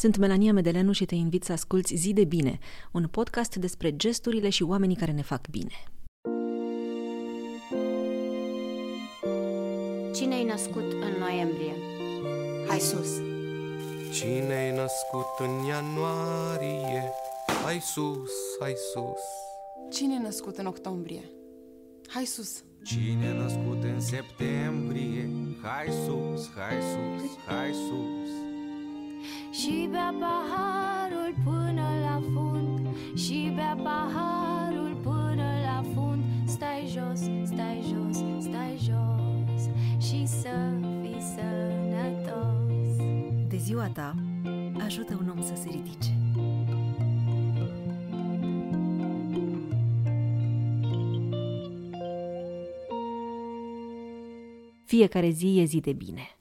Sunt Melania Medeleanu și te invit să asculți Zi de Bine, un podcast despre gesturile și oamenii care ne fac bine. Cine-ai născut în noiembrie? Hai sus! Cine-ai născut în ianuarie? Hai sus, hai sus Cine e născut în octombrie? Hai sus! Cine e născut în septembrie? Hai sus, hai sus, hai sus Și bea paharul până la fund Și bea paharul până la fund Stai jos, stai jos, stai jos Și să fii sănătos De ziua ta, ajută un om să se ridice. Fiecare zi e zi de bine.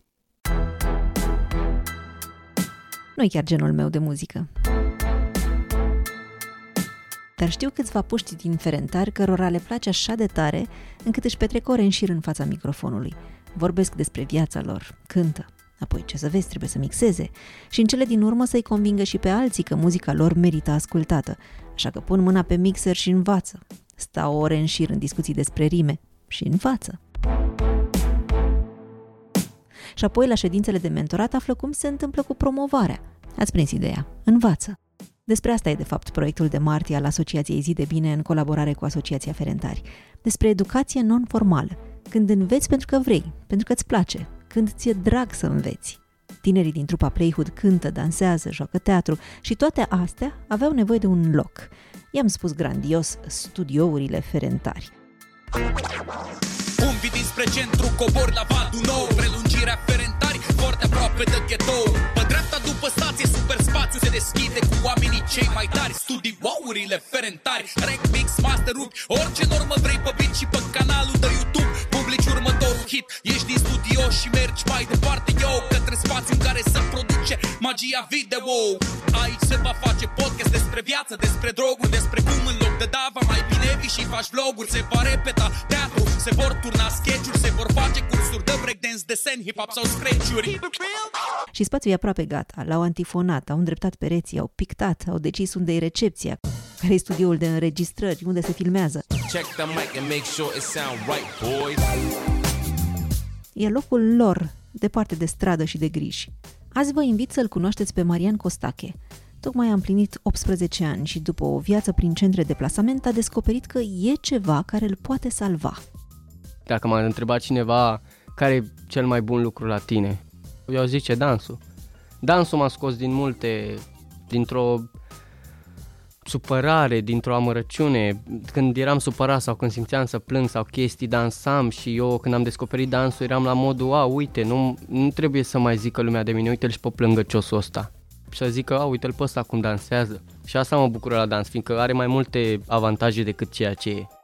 Nu e chiar genul meu de muzică. Dar știu câțiva puști din Ferentari cărora le place așa de tare încât își petrec ore în șir în fața microfonului. Vorbesc despre viața lor, cântă, apoi ce să vezi, trebuie să mixeze și în cele din urmă să-i convingă și pe alții că muzica lor merită ascultată, așa că pun mâna pe mixer și învață. Stau ore în șir în discuții despre rime și învață. Și apoi, la ședințele de mentorat, află cum se întâmplă cu promovarea. Ați prins ideea. Învață. Despre asta e, de fapt, proiectul de martie al Asociației Zi de Bine în colaborare cu Asociația Ferentari. Despre educație non-formală. Când înveți pentru că vrei, pentru că îți place, când ți-e drag să înveți. Tinerii din trupa Playhood cântă, dansează, joacă teatru și toate astea aveau nevoie de un loc. I-am spus grandios studiourile Ferentari. Umbi dinspre centru, cobor la vadul nou. Prelungirea Ferentari, foarte aproape de ghetou. Pe dreapta după stație, super spațiu Se deschide cu oamenii cei mai tari. Studiourile Ferentari Rec, mix, master, rup Orice normă vrei pe beat și pe canalul de YouTube. Publici următorul hit. Ești din studio și mergi mai departe Yo, către spațiu în care se produce magia video. Aici se va face podcast despre viață Despre droguri, despre cum în loc de dava Mai bine vii și faci vloguri. Se va repeta teatru, se vor turna sketch-uri Se vor face cursuri de breakdance, desen, hip-hop sau scratch-uri Și spațiul e aproape gata. L-au antifonat, au îndreptat pereții, au pictat, au decis unde e recepția, care e studioul de înregistrări, unde se filmează. Check the mic and make sure it sound right, boys E locul lor, departe de stradă și de griji. Azi vă invit să-l cunoașteți pe Marian Costache. Tocmai a împlinit 18 ani și după o viață prin centre de plasament a descoperit că e ceva care îl poate salva. Dacă m-ar întreba cineva care e cel mai bun lucru la tine, eu zice dansul. Dansul m-a scos din multe, dintr-o supărare, dintr-o amărăciune. Când eram supărat sau când simțeam să plâng sau chestii, dansam și eu când am descoperit dansul eram la modul, a, uite, nu, nu trebuie să mai zică lumea de mine, uite-l și pe plângăciosul ăsta. Și să zică, a, uite-l pe ăsta cum dansează. Și asta mă bucură la dans, fiindcă are mai multe avantaje decât ceea ce e.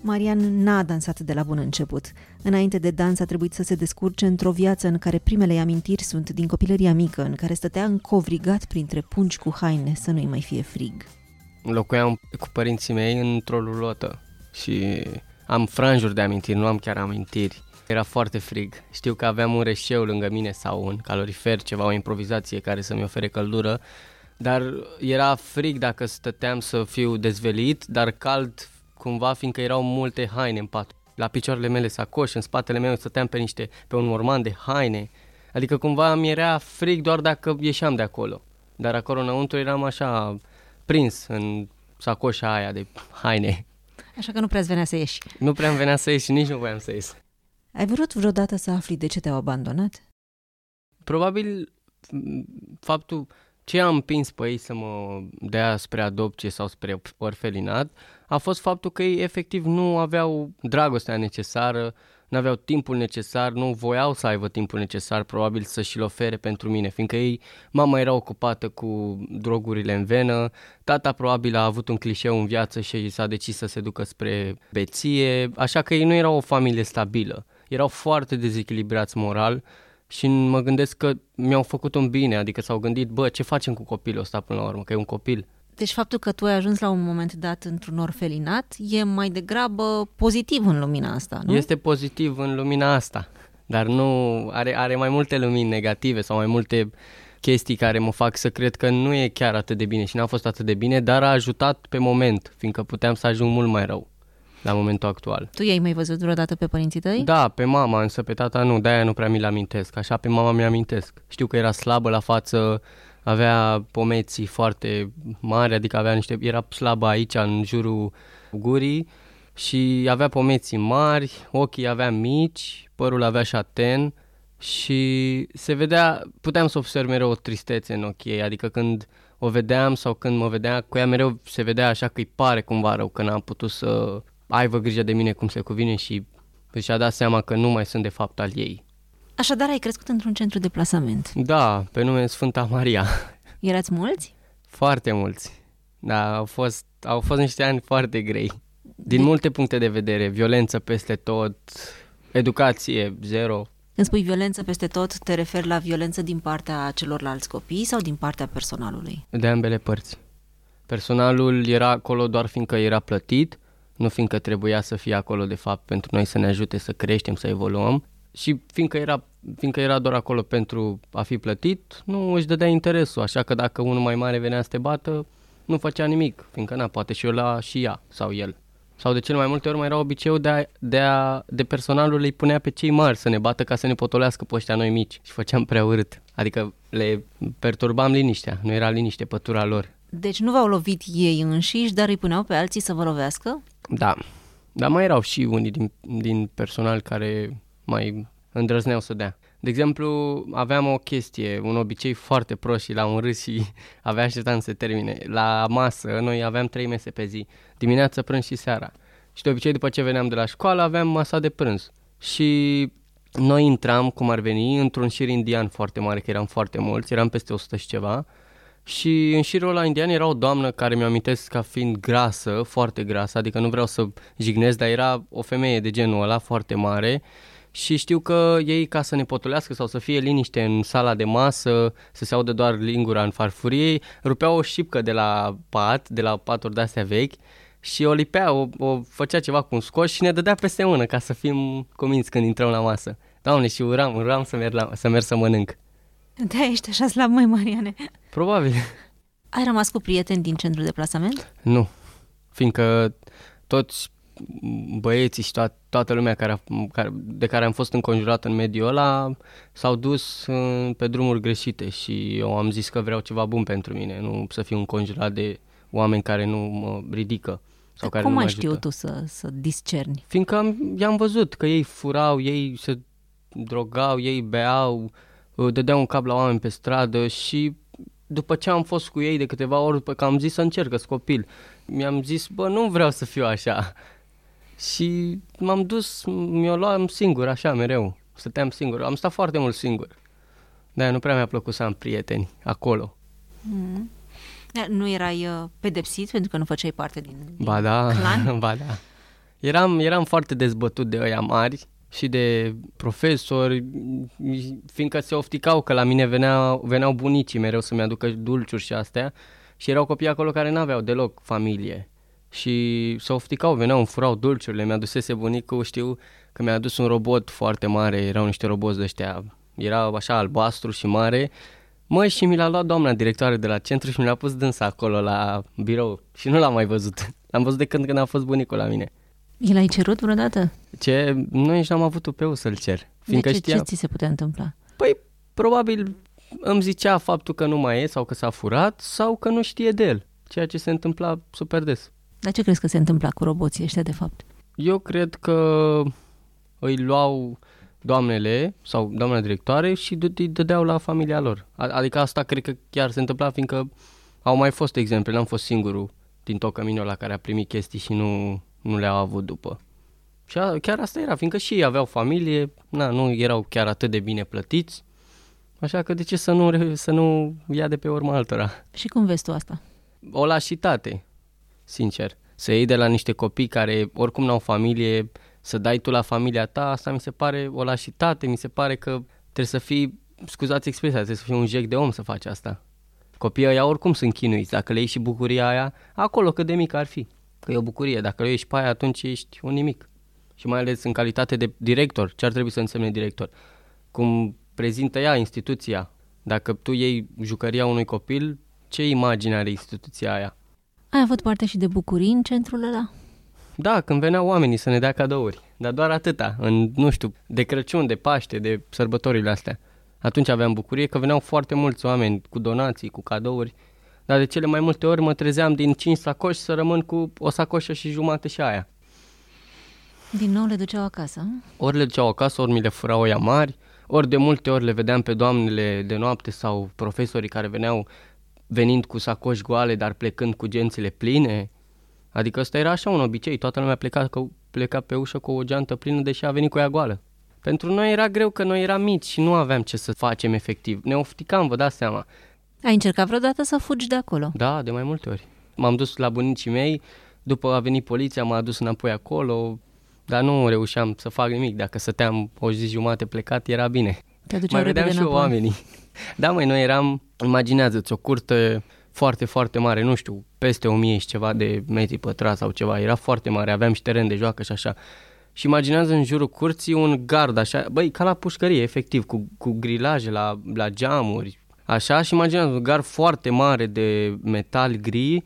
Marian n-a dansat de la bun început. Înainte de dans a trebuit să se descurce într-o viață în care primele amintiri sunt din copilăria mică, în care stătea încovrigat printre pungi cu haine să nu-i mai fie frig. Locuiam cu părinții mei într-o lulotă și am franjuri de amintiri, nu am chiar amintiri. Era foarte frig. Știu că aveam un reșeu lângă mine sau un calorifer, ceva, o improvizație care să-mi ofere căldură, dar era frig dacă stăteam să fiu dezvelit, dar cald cumva fiindcă erau multe haine în pat. La picioarele mele sacoși, în spatele meu stăteam pe niște, pe un morman de haine. Adică cumva mi era frig doar dacă ieșeam de acolo. Dar acolo înăuntru eram așa prins în sacoșa aia de haine. Așa că nu prea venea să ieși. Nu prea îmi venea să ies și nici nu voiam să ies. Ai vrut vreodată să afli de ce te-au abandonat? Probabil m, faptul ce am împins pe ei să mă dea spre adopție sau spre orfelinat a fost faptul că ei efectiv nu aveau dragostea necesară, nu aveau timpul necesar, nu voiau să aibă timpul necesar probabil să și-l ofere pentru mine, fiindcă ei, mama era ocupată cu drogurile în venă, tata probabil a avut un clișeu în viață și s-a decis să se ducă spre beție, așa că ei nu erau o familie stabilă, erau foarte dezechilibrați moral și mă gândesc că mi-au făcut un bine, adică s-au gândit, bă, ce facem cu copilul ăsta până la urmă, că e un copil. Deci faptul că tu ai ajuns la un moment dat într-un orfelinat e mai degrabă pozitiv în lumina asta, nu? Este pozitiv în lumina asta, dar nu are, are mai multe lumini negative sau mai multe chestii care mă fac să cred că nu e chiar atât de bine și n-a fost atât de bine, dar a ajutat pe moment, fiindcă puteam să ajung mult mai rău la momentul actual. Tu i-ai mai văzut vreodată pe părinții tăi? Da, pe mama, însă pe tata nu, de-aia nu prea mi-l amintesc. Așa pe mama mi amintesc. Știu că era slabă la față, avea pomeții foarte mari, adică avea niște, era slabă aici, în jurul gurii și avea pomeții mari, ochii avea mici, părul avea șaten și se vedea, puteam să observ mereu o tristețe în ochii ei, adică când o vedeam sau când mă vedea cu ea, mereu se vedea așa că îi pare cumva rău că n-am putut să aibă grijă de mine cum se cuvine și și-a dat seama că nu mai sunt de fapt al ei. Așadar, ai crescut într-un centru de plasament. Da, pe nume Sfânta Maria. Erați mulți? Foarte mulți. Da, au fost, au fost niște ani foarte grei. Din De- multe puncte de vedere, violență peste tot, educație zero. Când spui violență peste tot, te referi la violență din partea celorlalți copii sau din partea personalului? De ambele părți. Personalul era acolo doar fiindcă era plătit, nu fiindcă trebuia să fie acolo de fapt pentru noi să ne ajute să creștem, să evoluăm. Și fiindcă era, fiindcă era doar acolo pentru a fi plătit, nu își dădea interesul, așa că dacă unul mai mare venea să te bată, nu făcea nimic, fiindcă na, poate și eu la și ea sau el. Sau de cele mai multe ori mai era obiceiul de, a, de, a, de personalul îi punea pe cei mari să ne bată ca să ne potolească pe ăștia noi mici și făceam prea urât. Adică le perturbam liniștea, nu era liniște pătura lor. Deci nu v-au lovit ei înșiși, dar îi puneau pe alții să vă lovească? Da, dar mai erau și unii din, din personal care mai îndrăzneau să dea. De exemplu, aveam o chestie, un obicei foarte prost și la un râs și avea așteptam să se termine. La masă, noi aveam trei mese pe zi, dimineața, prânz și seara. Și de obicei, după ce veneam de la școală, aveam masa de prânz. Și noi intram, cum ar veni, într-un șir indian foarte mare, că eram foarte mulți, eram peste 100 și ceva. Și în șirul ăla indian era o doamnă care mi-o amintesc ca fiind grasă, foarte grasă, adică nu vreau să jignesc, dar era o femeie de genul ăla foarte mare și știu că ei ca să ne potolească sau să fie liniște în sala de masă, să se audă doar lingura în farfurie, rupeau o șipcă de la pat, de la paturi de-astea vechi și o lipea, o, o făcea ceva cu un scoș și ne dădea peste mână ca să fim cuminți când intrăm la masă. Doamne, și uram, uram să merg, la, să merg să mănânc. Da, ești așa slab, mai Mariane. Probabil. Ai rămas cu prieteni din centrul de plasament? Nu, fiindcă toți băieții și toat, toată lumea care, a, care, de care am fost înconjurat în mediul ăla s-au dus uh, pe drumuri greșite și eu am zis că vreau ceva bun pentru mine, nu să fiu înconjurat de oameni care nu mă ridică. Sau care Cum nu mă ai ajută. știut tu să, să discerni? Fiindcă am, i-am văzut că ei furau, ei se drogau, ei beau, uh, dădeau un cap la oameni pe stradă și după ce am fost cu ei de câteva ori, după că am zis să încerc, că copil, mi-am zis, bă, nu vreau să fiu așa. Și m-am dus, mi-o luam singur, așa, mereu. Stăteam singur. Am stat foarte mult singur. de nu prea mi-a plăcut să am prieteni acolo. Da, Nu erai uh, pedepsit pentru că nu făceai parte din, din Ba da, clan? ba da. Eram, eram foarte dezbătut de ăia mari și de profesori, fiindcă se ofticau că la mine veneau, veneau bunicii mereu să-mi aducă dulciuri și astea și erau copii acolo care n-aveau deloc familie. Și se ofticau, veneau, îmi furau dulciurile, mi-a dusese bunicul, știu că mi-a adus un robot foarte mare, erau niște roboți de ăștia, era așa albastru și mare, Măi, și mi l-a luat doamna directoare de la centru și mi l-a pus dânsa acolo la birou și nu l-am mai văzut. L-am văzut de când, când a fost bunicul la mine. I l-ai cerut vreodată? Ce, noi nici n-am avut pe eu să-l cer. Fiindcă de ce, știa, ce ți se putea întâmpla? păi, probabil îmi zicea faptul că nu mai e sau că s-a furat sau că nu știe de el, ceea ce se întâmpla super des. Dar ce crezi că se întâmpla cu roboții ăștia de fapt? Eu cred că îi luau doamnele sau doamna directoare și d- îi dădeau la familia lor. A- Adică asta cred că chiar se întâmpla fiindcă au mai fost exemple, n-am fost singurul din tot căminul la care a primit chestii și nu, nu le-au avut după. Și a, chiar asta era, fiindcă și ei aveau familie, na, nu erau chiar atât de bine plătiți, așa că de ce să nu, re- să nu ia de pe urma altora? Și cum vezi tu asta? o lașitate, sincer. Să iei de la niște copii care oricum n-au familie, să dai tu la familia ta, asta mi se pare o lașitate, mi se pare că trebuie să fii, scuzați expresia, trebuie să fii un jec de om să faci asta. Copiii ăia oricum sunt chinuiți, dacă le iei și bucuria aia, acolo cât de mic ar fi, că e o bucurie, dacă le iei și pe aia, atunci ești un nimic. Și mai ales în calitate de director, ce ar trebui să însemne director? Cum prezintă ea instituția, Dacă tu iei jucăria unui copil, ce imagine are instituția aia? Ai avut parte și de bucurii în centrul ăla? Da, când veneau oamenii să ne dea cadouri, dar doar atâta, în, nu știu, de Crăciun, de Paște, de sărbătorile astea. Atunci aveam bucurie că veneau foarte mulți oameni cu donații, cu cadouri, dar de cele mai multe ori mă trezeam din 5 sacoși să rămân cu o sacoșă și jumate și aia. Din nou le duceau acasă? Ori le duceau acasă, ori mi le furau ea mari, ori de multe ori le vedeam pe doamnele de noapte sau profesorii care veneau venind cu sacoși goale, dar plecând cu gențile pline. Adică ăsta era așa un obicei, toată lumea pleca, că, pleca pe ușă cu o geantă plină, deși a venit cu ea goală. Pentru noi era greu că noi eram mici și nu aveam ce să facem efectiv. Ne ofticam, vă dați seama. Ai încercat vreodată să fugi de acolo? Da, de mai multe ori. M-am dus la bunicii mei, după a venit poliția, m-a adus înapoi acolo, dar nu reușeam să fac nimic. Dacă stăteam o zi jumate plecat, era bine. Te duceau Mai vedeam repede și eu înapoi. oamenii. Da, mai noi eram, imaginează-ți, o curte foarte, foarte mare, nu știu, peste 1000 și ceva de metri pătrați sau ceva, era foarte mare, aveam și teren de joacă și așa. Și imaginează în jurul curții un gard, așa, băi, ca la pușcărie, efectiv, cu, cu grilaje la, la geamuri, așa, și imaginează un gard foarte mare de metal gri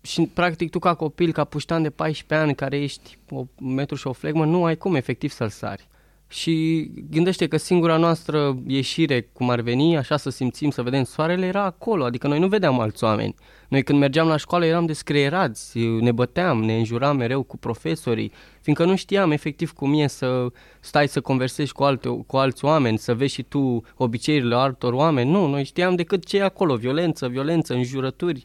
și practic tu ca copil, ca puștan de 14 ani, care ești o metru și o flegmă, nu ai cum efectiv să-l sari. Și gândește că singura noastră ieșire, cum ar veni, așa să simțim, să vedem soarele, era acolo, adică noi nu vedeam alți oameni. Noi când mergeam la școală eram descreierați, ne băteam, ne înjuram mereu cu profesorii, fiindcă nu știam efectiv cum e să stai să conversezi cu, alte, cu alți oameni, să vezi și tu obiceiurile altor oameni. Nu, noi știam decât ce e acolo, violență, violență, înjurături,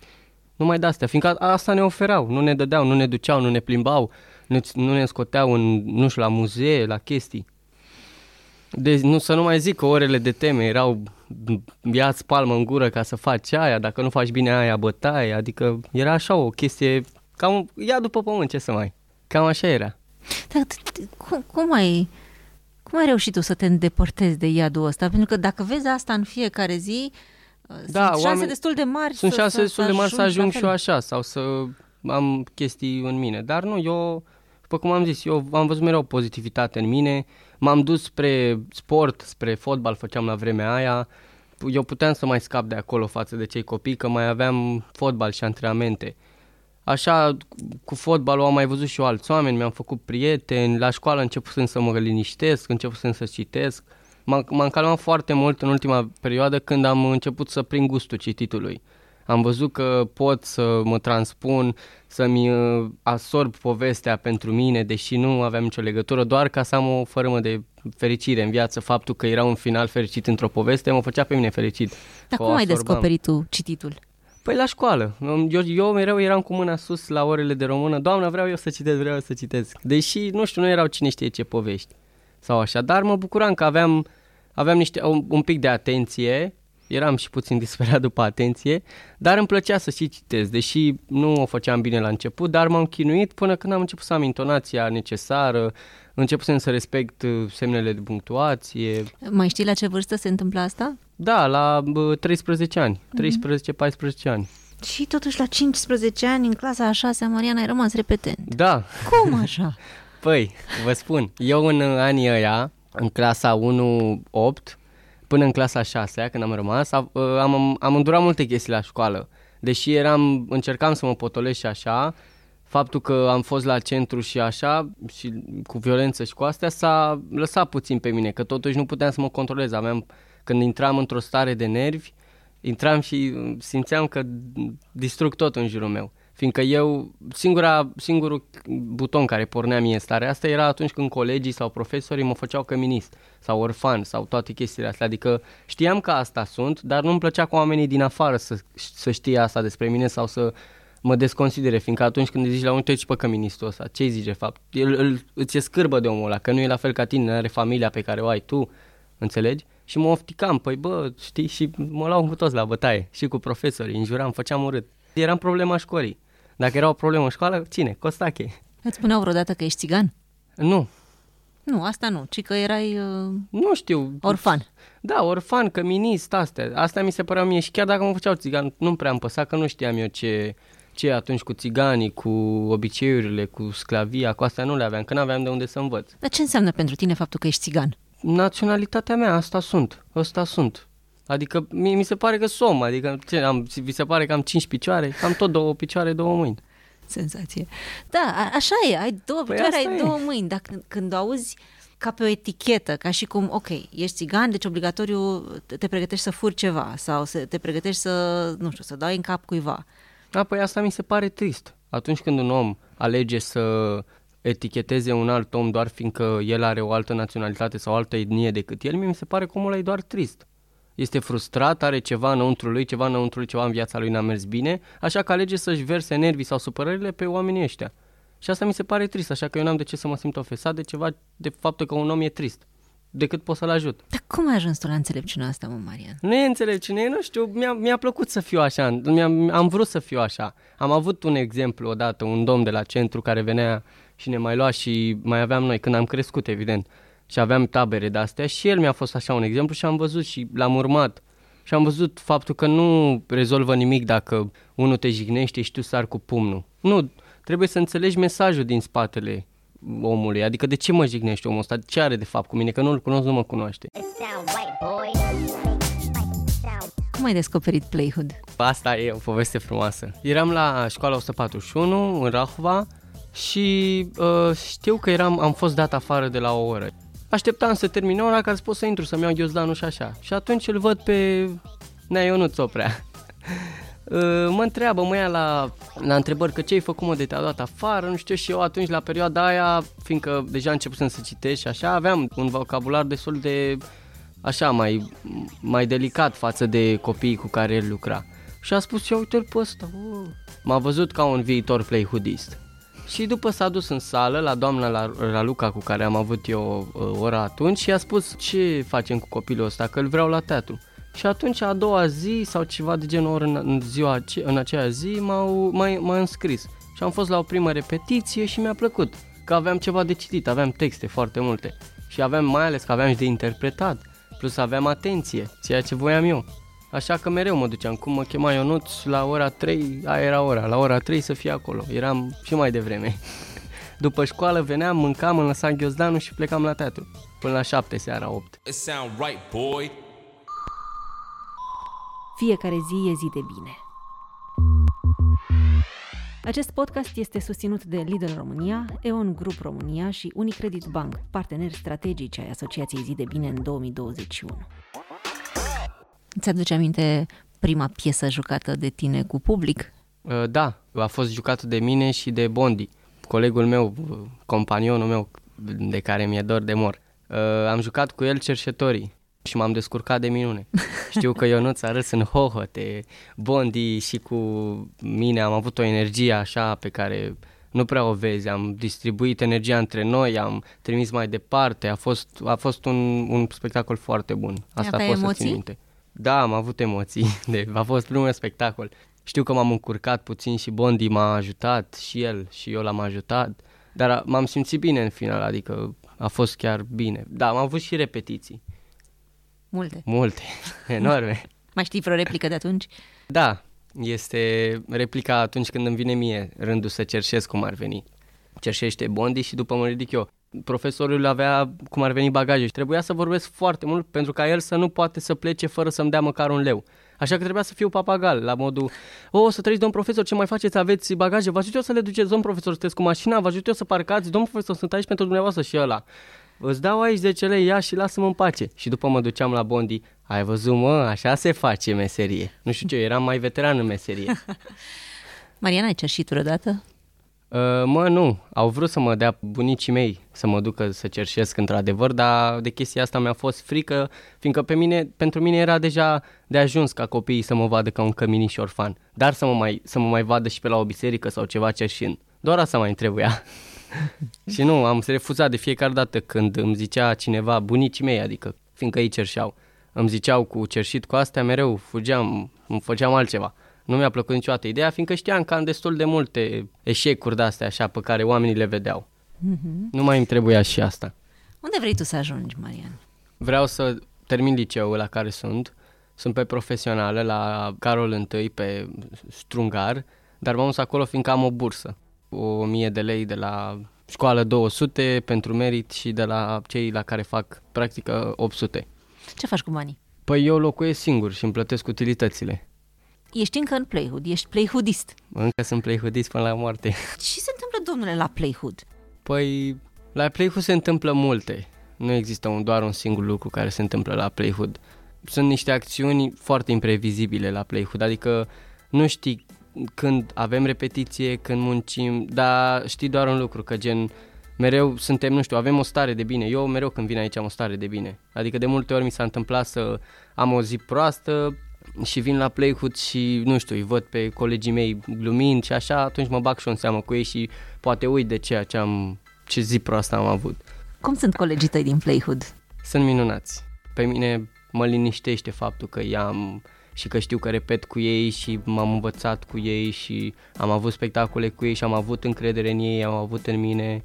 numai de-astea, fiindcă asta ne oferau, nu ne dădeau, nu ne duceau, nu ne plimbau, nu, nu ne scoteau în, nu știu, la muzee, la chestii. Deci nu, să nu mai zic că orele de teme erau ia-ți palmă în gură ca să faci aia, dacă nu faci bine aia, bătaie, adică era așa o chestie, cam ia după pământ, ce să mai. Cam așa era. Dar t- t- cum, cum ai... Cum ai reușit tu să te îndepărtezi de iadul ăsta? Pentru că dacă vezi asta în fiecare zi, Da, sunt șanse oameni- destul de mari Sunt să, șanse să, destul de mari să ajung și eu la fel. așa sau să am chestii în mine. Dar nu, eu, după cum am zis, eu am văzut mereu pozitivitate în mine. M-am dus spre sport, spre fotbal, făceam la vremea aia. Eu puteam să mai scap de acolo față de cei copii, că mai aveam fotbal și antrenamente. Așa, cu fotbalul am mai văzut și eu alți oameni, mi-am făcut prieteni, la școală începusem să mă liniștesc, începusem să citesc. M-am, m-am calmat foarte mult în ultima perioadă când am început să prind gustul cititului. Am văzut că pot să mă transpun, să-mi uh, absorb povestea pentru mine, deși nu aveam nicio legătură, doar ca să am o fărâmă de fericire în viață. Faptul că era un final fericit într-o poveste mă făcea pe mine fericit. Dar Că o cum ai absorbam. descoperit tu cititul? Păi la școală. Eu, eu mereu eram cu mâna sus la orele de română. Doamna, vreau eu să citesc, vreau eu să citesc. Deși, nu știu, nu erau cine știe ce povești sau așa. Dar mă bucuram că aveam, aveam niște, un, un pic de atenție. Eram și puțin disperat după atenție, dar îmi plăcea să și citesc, deși nu o făceam bine la început, dar m-am chinuit până când am început să am intonația necesară, începusem să respect uh, semnele de punctuație, Mai știi la ce vârstă se întâmplă asta? da, la bă, 13 ani, Mhm. 13-14 ani. Și totuși la 15 ani, în clasa a 6 Mariana, ai rămas repetent. Da, Cum așa? Păi, vă spun, eu în anii ăia, în clasa 1-8, până în clasa 6 când am rămas, a- am, am îndurat multe chestii la școală. Deși eram, încercam să mă potolesc și așa, faptul că am fost la centru și așa, și cu violență și cu astea, s-a lăsat puțin pe mine, că totuși nu puteam să mă controlez. Aveam, când intram într-o stare de nervi, intram și simțeam că distrug tot în jurul meu. Fiindcă eu, singura, singurul buton care pornea mie starea asta era atunci când colegii sau profesorii mă făceau căminist sau orfan sau toate chestiile astea. Adică știam că asta sunt, dar nu-mi plăcea cu oamenii din afară să, să știe asta despre mine sau să mă desconsidere, fiindcă atunci când îi zici la unul, te uiți pe căministul ăsta, ce îi zici de fapt? El, îl, îți e scârbă de omul ăla, că nu e la fel ca tine, nu are familia pe care o ai tu, înțelegi? Și mă ofticam, păi bă, știi, și mă luau cu toți la bătaie, și cu profesorii, înjuram, făceam urât. Eram problema școlii. Dacă era o problemă în școală, cine? Costache. Îți spuneau vreodată că ești țigan? Nu, Nu, asta nu, ci că erai uh, nu știu. orfan. Da, orfan, căminist, astea. Asta mi se părea mie și chiar dacă mă făceau țigan, nu prea îmi păsa că nu știam eu ce, ce e atunci cu țiganii, cu obiceiurile, cu sclavia, cu astea nu le aveam, că nu aveam de unde să învăț. Dar ce înseamnă pentru tine faptul că ești țigan? Naționalitatea mea, asta sunt, ăsta sunt. Adică mi, mi se pare că som, adică ce, am, vi se pare că am cinci picioare, am tot două picioare, două mâini. Senzație. Da, a, așa e, ai două Păi picioare, asta ai e. două mâini, dar când, când o auzi ca pe o etichetă, ca și cum, ok, ești țigan, deci obligatoriu te, te pregătești să furi ceva sau să te pregătești să, nu știu, să dai în cap cuiva. Da, păi asta mi se pare trist. Atunci când un om alege să eticheteze un alt om doar fiindcă el are o altă naționalitate sau o altă etnie decât el, mie mi se pare că omul ăla e doar trist. Este frustrat, are ceva înăuntru lui, ceva înăuntru lui, ceva în viața lui n-a mers bine, așa că alege să-și verse nervii sau supărările pe oamenii ăștia. Și asta mi se pare trist, așa că eu n-am de ce să mă simt ofensat de ceva, de faptul că un om e trist, decât pot să-l ajut. Dar cum ai ajuns tu la înțelepciunea asta, mă, Marian? Nu e înțelepciune, nu știu, mi-a, mi-a plăcut să fiu așa, mi-am, am vrut să fiu așa. Am avut un exemplu odată, un domn de la centru care venea și ne mai lua și mai aveam noi, când am crescut, evident, și aveam tabere de-astea și el mi-a fost așa un exemplu și am văzut și l-am urmat. Și am văzut faptul că nu rezolvă nimic dacă unul te jignește și tu sar cu pumnul. Nu, trebuie să înțelegi mesajul din spatele omului. Adică de ce mă jignește omul ăsta? Ce are de fapt cu mine? Că nu-l cunosc, nu mă cunoaște. Cum ai descoperit Playhood? Asta e o poveste frumoasă. Eram la școala 141 în Rahova și uh, știu că eram, am fost dat afară de la o oră. Așteptam să termine ora ca să pot să intru, să-mi iau ghiozdanul și așa. Și atunci îl văd pe Nea Ionuț Oprea. Uh, mă întreabă mă ia la, la întrebări că ce ai făcut mă de te-a dat afară, nu știu și eu atunci la perioada aia, fiindcă deja începusem să citesc și așa, aveam un vocabular destul de așa mai, mai delicat față de copiii cu care el lucra. Și a spus, ia uite-l pe ăsta, oh. m-a văzut ca un viitor playhoodist. Și după s-a dus în sală la doamna la, la Luca cu care am avut eu uh, ora atunci și a spus ce facem cu copilul ăsta, că îl vreau la teatru. Și atunci a doua zi sau ceva de genul ori în, în ziua ace- în aceea zi m-au, m-a, m-a înscris. Și am fost la o primă repetiție și mi-a plăcut. Că aveam ceva de citit, aveam texte foarte multe. Și aveam mai ales că aveam și de interpretat. Plus aveam atenție, ceea ce voiam eu. Așa că mereu mă duceam, cum mă chema Ionuț, la ora 3, aia era ora, la ora 3 să fie acolo. Eram și mai devreme. După școală veneam, mâncam, îmi lăsam ghiozdanul și plecam la teatru. Până la 7 seara, 8. It sound right, boy. Fiecare zi e zi de bine. Acest podcast este susținut de Lidl România, EON Group România și Unicredit Bank, parteneri strategici ai Asociației Zi de Bine în 2021. Îți aduce aminte prima piesă jucată de tine cu public? Uh, Da, a fost jucat de mine și de Bondi, colegul meu, uh, companionul meu, de care mi-e dor de mor. Uh, Am jucat cu el cerșetorii și m-am descurcat de minune. Știu că Ionuț a râs în hohote, Bondi și cu mine am avut o energie așa pe care nu prea o vezi, am distribuit energia între noi, am trimis mai departe, a fost, a fost un, un spectacol foarte bun. Asta Aveai pot să emoții? țin minte. Da, am avut emoții, de, a fost primul spectacol. Știu că m-am încurcat puțin și Bondi m-a ajutat și el și eu l-am ajutat, dar a- m-am simțit bine în final, adică a fost chiar bine. Da, am avut și repetiții, Multe. multe, enorme. Mai știi vreo replică de atunci? Da, este replica atunci când îmi vine mie rândul să cerșesc cum ar veni. Cerșește Bondi și după mă ridic eu. Profesorul avea cum ar veni bagaje și trebuia să vorbesc foarte mult pentru ca el să nu poate să plece fără să-mi dea măcar un leu. Așa că trebuia să fiu papagal, la modul, o, să trăiți, domn profesor, ce mai faceți, aveți bagaje, vă ajut eu să le duceți, domn profesor, sunteți cu mașina, vă ajut eu să parcați, domn profesor, sunt aici pentru dumneavoastră și ăla. Îți dau aici 10 lei, ia și lasă-mă în pace. Și după mă duceam la Bondi, ai văzut, mă, așa se face meserie. Nu știu ce, eram mai veteran în meserie. Mariana, ai cerșit vreodată? Uh, mă, nu. Au vrut să mă dea bunicii mei să mă ducă să cerșesc într-adevăr, dar de chestia asta mi-a fost frică, fiindcă pe mine, pentru mine era deja de ajuns ca copiii să mă vadă ca un căminiș orfan, dar să mă mai, să mă mai vadă și pe la o biserică sau ceva cerșind. Doar asta mai îmi trebuia. și nu, am refuzat de fiecare dată când îmi zicea cineva, bunicii mei, adică, fiindcă ei cerșeau, îmi ziceau cu cerșit cu astea, mereu fugeam, îmi făceam altceva. Nu mi-a plăcut niciodată ideea, fiindcă știam că am destul de multe eșecuri de-astea așa pe care oamenii le vedeau. Mm-hmm. Nu mai îmi trebuia și asta. Unde vrei tu să ajungi, Marian? Vreau să termin liceul la care sunt. Sunt pe profesională la Carol I pe Strungar, dar m-am dus acolo fiindcă am o bursă. O mie de lei de la școală 200 pentru merit și de la cei la care fac practică 800. Ce faci cu banii? Păi eu locuiesc singur și îmi plătesc utilitățile. Ești încă în Playhood, ești playhoodist. Încă sunt playhoodist până la moarte. Ce se întâmplă, domnule, la Playhood? Păi, la Playhood se întâmplă multe. Nu există un, doar un singur lucru care se întâmplă la Playhood. Sunt niște acțiuni foarte imprevizibile la Playhood, adică nu știi când avem repetiție, când muncim, dar știi doar un lucru, că gen mereu suntem, nu știu, avem o stare de bine. Eu mereu când vin aici am o stare de bine. Adică de multe ori mi s-a întâmplat să am o zi proastă și vin la Playhood și, nu știu, îi văd pe colegii mei glumind și așa, atunci mă bag și eu în seamă cu ei și poate uit de ceea ce am, ce zi proastă am avut. Cum sunt colegii tăi din Playhood? Sunt minunați. Pe mine mă liniștește faptul că i-am și că știu că repet cu ei și m-am învățat cu ei și am avut spectacole cu ei și am avut încredere în ei, am avut în mine.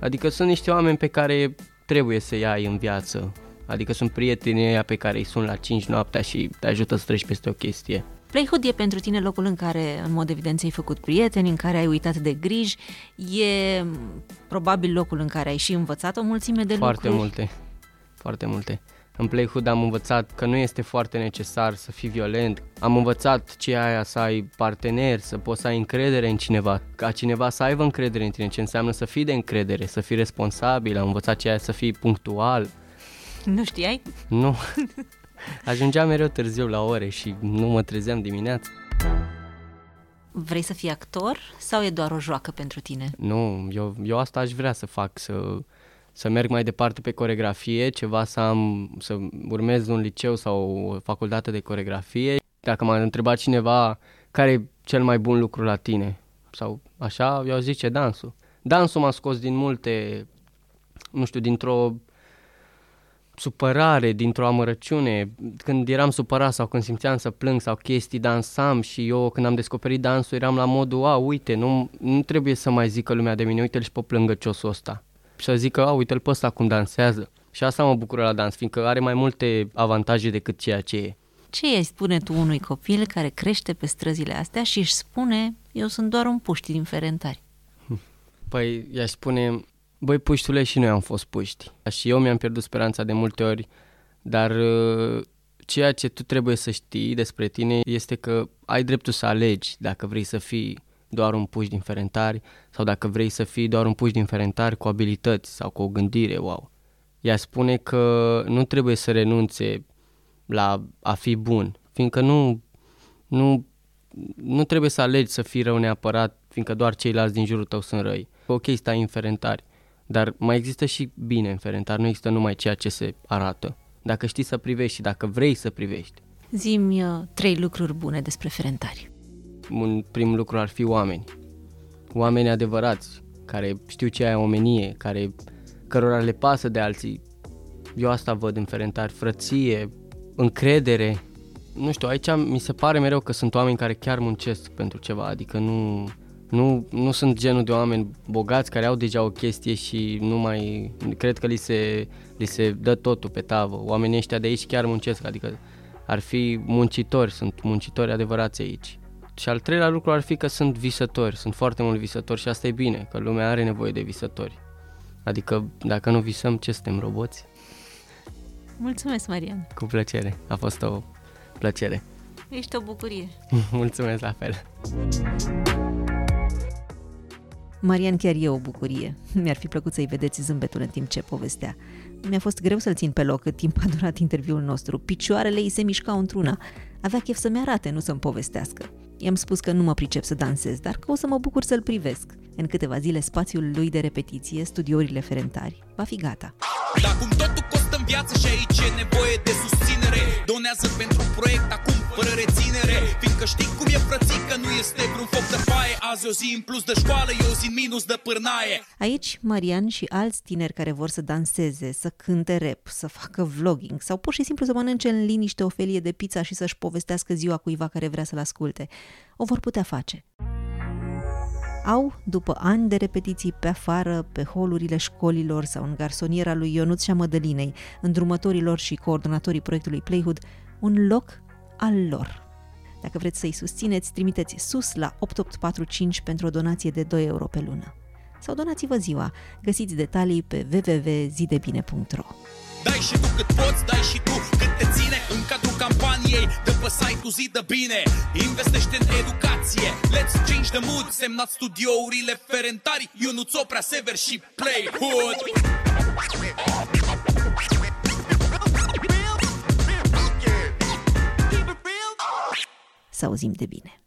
Adică sunt niște oameni pe care trebuie să-i ai în viață. Adică sunt prietenii ăia pe care îi sun la 5 noaptea și te ajută să treci peste o chestie. Playhood e pentru tine locul în care, în mod evident, ai făcut prieteni, în care ai uitat de griji. E m, probabil locul în care ai și învățat o mulțime de Foarte lucruri. multe. Foarte multe. În Playhood am învățat că nu este foarte necesar să fii violent. Am învățat ce e aia să ai partener, să poți să ai încredere în cineva, ca cineva să aibă încredere în tine, ce înseamnă să fii de încredere, să fii responsabil, am învățat ce e aia să fii punctual. Nu știai? Nu. Ajungeam mereu târziu la ore și nu mă trezeam dimineața. Vrei să fii actor sau e doar o joacă pentru tine? Nu, eu, eu asta aș vrea să fac, să, să merg mai departe pe coregrafie, ceva să am, să urmez un liceu sau o facultate de coregrafie. Dacă m-a întrebat cineva care e cel mai bun lucru la tine sau așa, eu aș zice dansul. Dansul m-a scos din multe, nu știu, dintr-o supărare, dintr-o amărăciune. Când eram supărat sau când simțeam să plâng sau chestii, dansam și eu când am descoperit dansul eram la modul, a, uite, nu, nu trebuie să mai zică lumea de mine, uite-l și pe plângăciosul ăsta. Și să zică, a, uite-l pe ăsta cum dansează. Și asta mă bucură la dans, fiindcă are mai multe avantaje decât ceea ce e. Ce îi spune tu unui copil care crește pe străzile astea și își spune, eu sunt doar un puști din Ferentari? Păi, i-aș spune, băi, puștule, și noi am fost puști. Și eu mi-am pierdut speranța de multe ori, dar uh, ceea ce tu trebuie să știi despre tine este că ai dreptul să alegi dacă vrei să fii doar un puști din Ferentari sau dacă vrei să fii doar un puști din Ferentari cu abilități sau cu o gândire, wow. Ea spune că nu trebuie să renunțe la a fi bun, fiindcă nu, nu, nu trebuie să alegi să fii rău neapărat, fiindcă doar ceilalți din jurul tău sunt răi. Ok, stai în Ferentari, dar mai există și bine în Ferentari, nu există numai ceea ce se arată. Dacă știi să privești și dacă vrei să privești, Zimi uh, trei lucruri bune despre Ferentari. un prim lucru ar fi oameni. Oameni adevărați, care știu ce e omenie, care, cărora le pasă de alții. Eu asta văd în Ferentari, frăție, încredere. Nu știu, aici mi se pare mereu că sunt oameni care chiar muncesc pentru ceva, adică nu, nu, nu sunt genul de oameni bogați care au deja o chestie și nu mai, cred că li se, li se dă totul pe tavă. Oamenii ăștia de aici chiar muncesc, adică ar fi muncitori, sunt muncitori adevărați aici. Și al treilea lucru ar fi că sunt visători, sunt foarte mulți visători și asta e bine, că lumea are nevoie de visători. Adică dacă nu visăm, ce suntem, roboți? Mulțumesc, Marian. Cu plăcere, a fost o plăcere. Ești o bucurie. Mulțumesc la fel. Marian chiar e o bucurie. Mi-ar fi plăcut să-i vedeți zâmbetul în timp ce povestea. Mi-a fost greu să-l țin pe loc cât timp a durat interviul nostru. Picioarele îi se mișcau într-una. Avea chef să-mi arate, nu să-mi povestească. I-am spus că nu mă pricep să dansez, dar că o să mă bucur să-l privesc. În câteva zile, spațiul lui de repetiție, studiourile ferentari, va fi gata. Dar cum totul costă în viață și aici e nevoie de susținere. Donează pentru proiect acum fără reținere. Fiindcă știi cum e frățică, nu este vreun foc de paie. Azi o zi în plus de școală, e o zi în minus de pârnaie. Aici, Marian și alți tineri care vor să danseze, să cânte rap, să facă vlogging sau pur și simplu să mănânce în liniște o felie de pizza și să-și povestească ziua cuiva care vrea să-l asculte, o vor putea face. Au, după ani de repetiții pe afară, pe holurile școlilor sau în garsoniera lui Ionuț și a Mădălinei, îndrumătorilor și coordonatorii proiectului Playhood, un loc al lor. Dacă vreți să-i susțineți, trimiteți sus la 8845 pentru o donație de 2 euro pe lună. Sau donați-vă ziua. Găsiți detalii pe www.zidebine.ro Dai și tu cât poți, dai și tu cât te ține În cadrul campaniei. De pe site-ul zi de bine. Investește în educație. Let's change the mood. Semnat studiourile Ferentari Ionuț Oprea, Sever și Playhood. Să auzim de bine.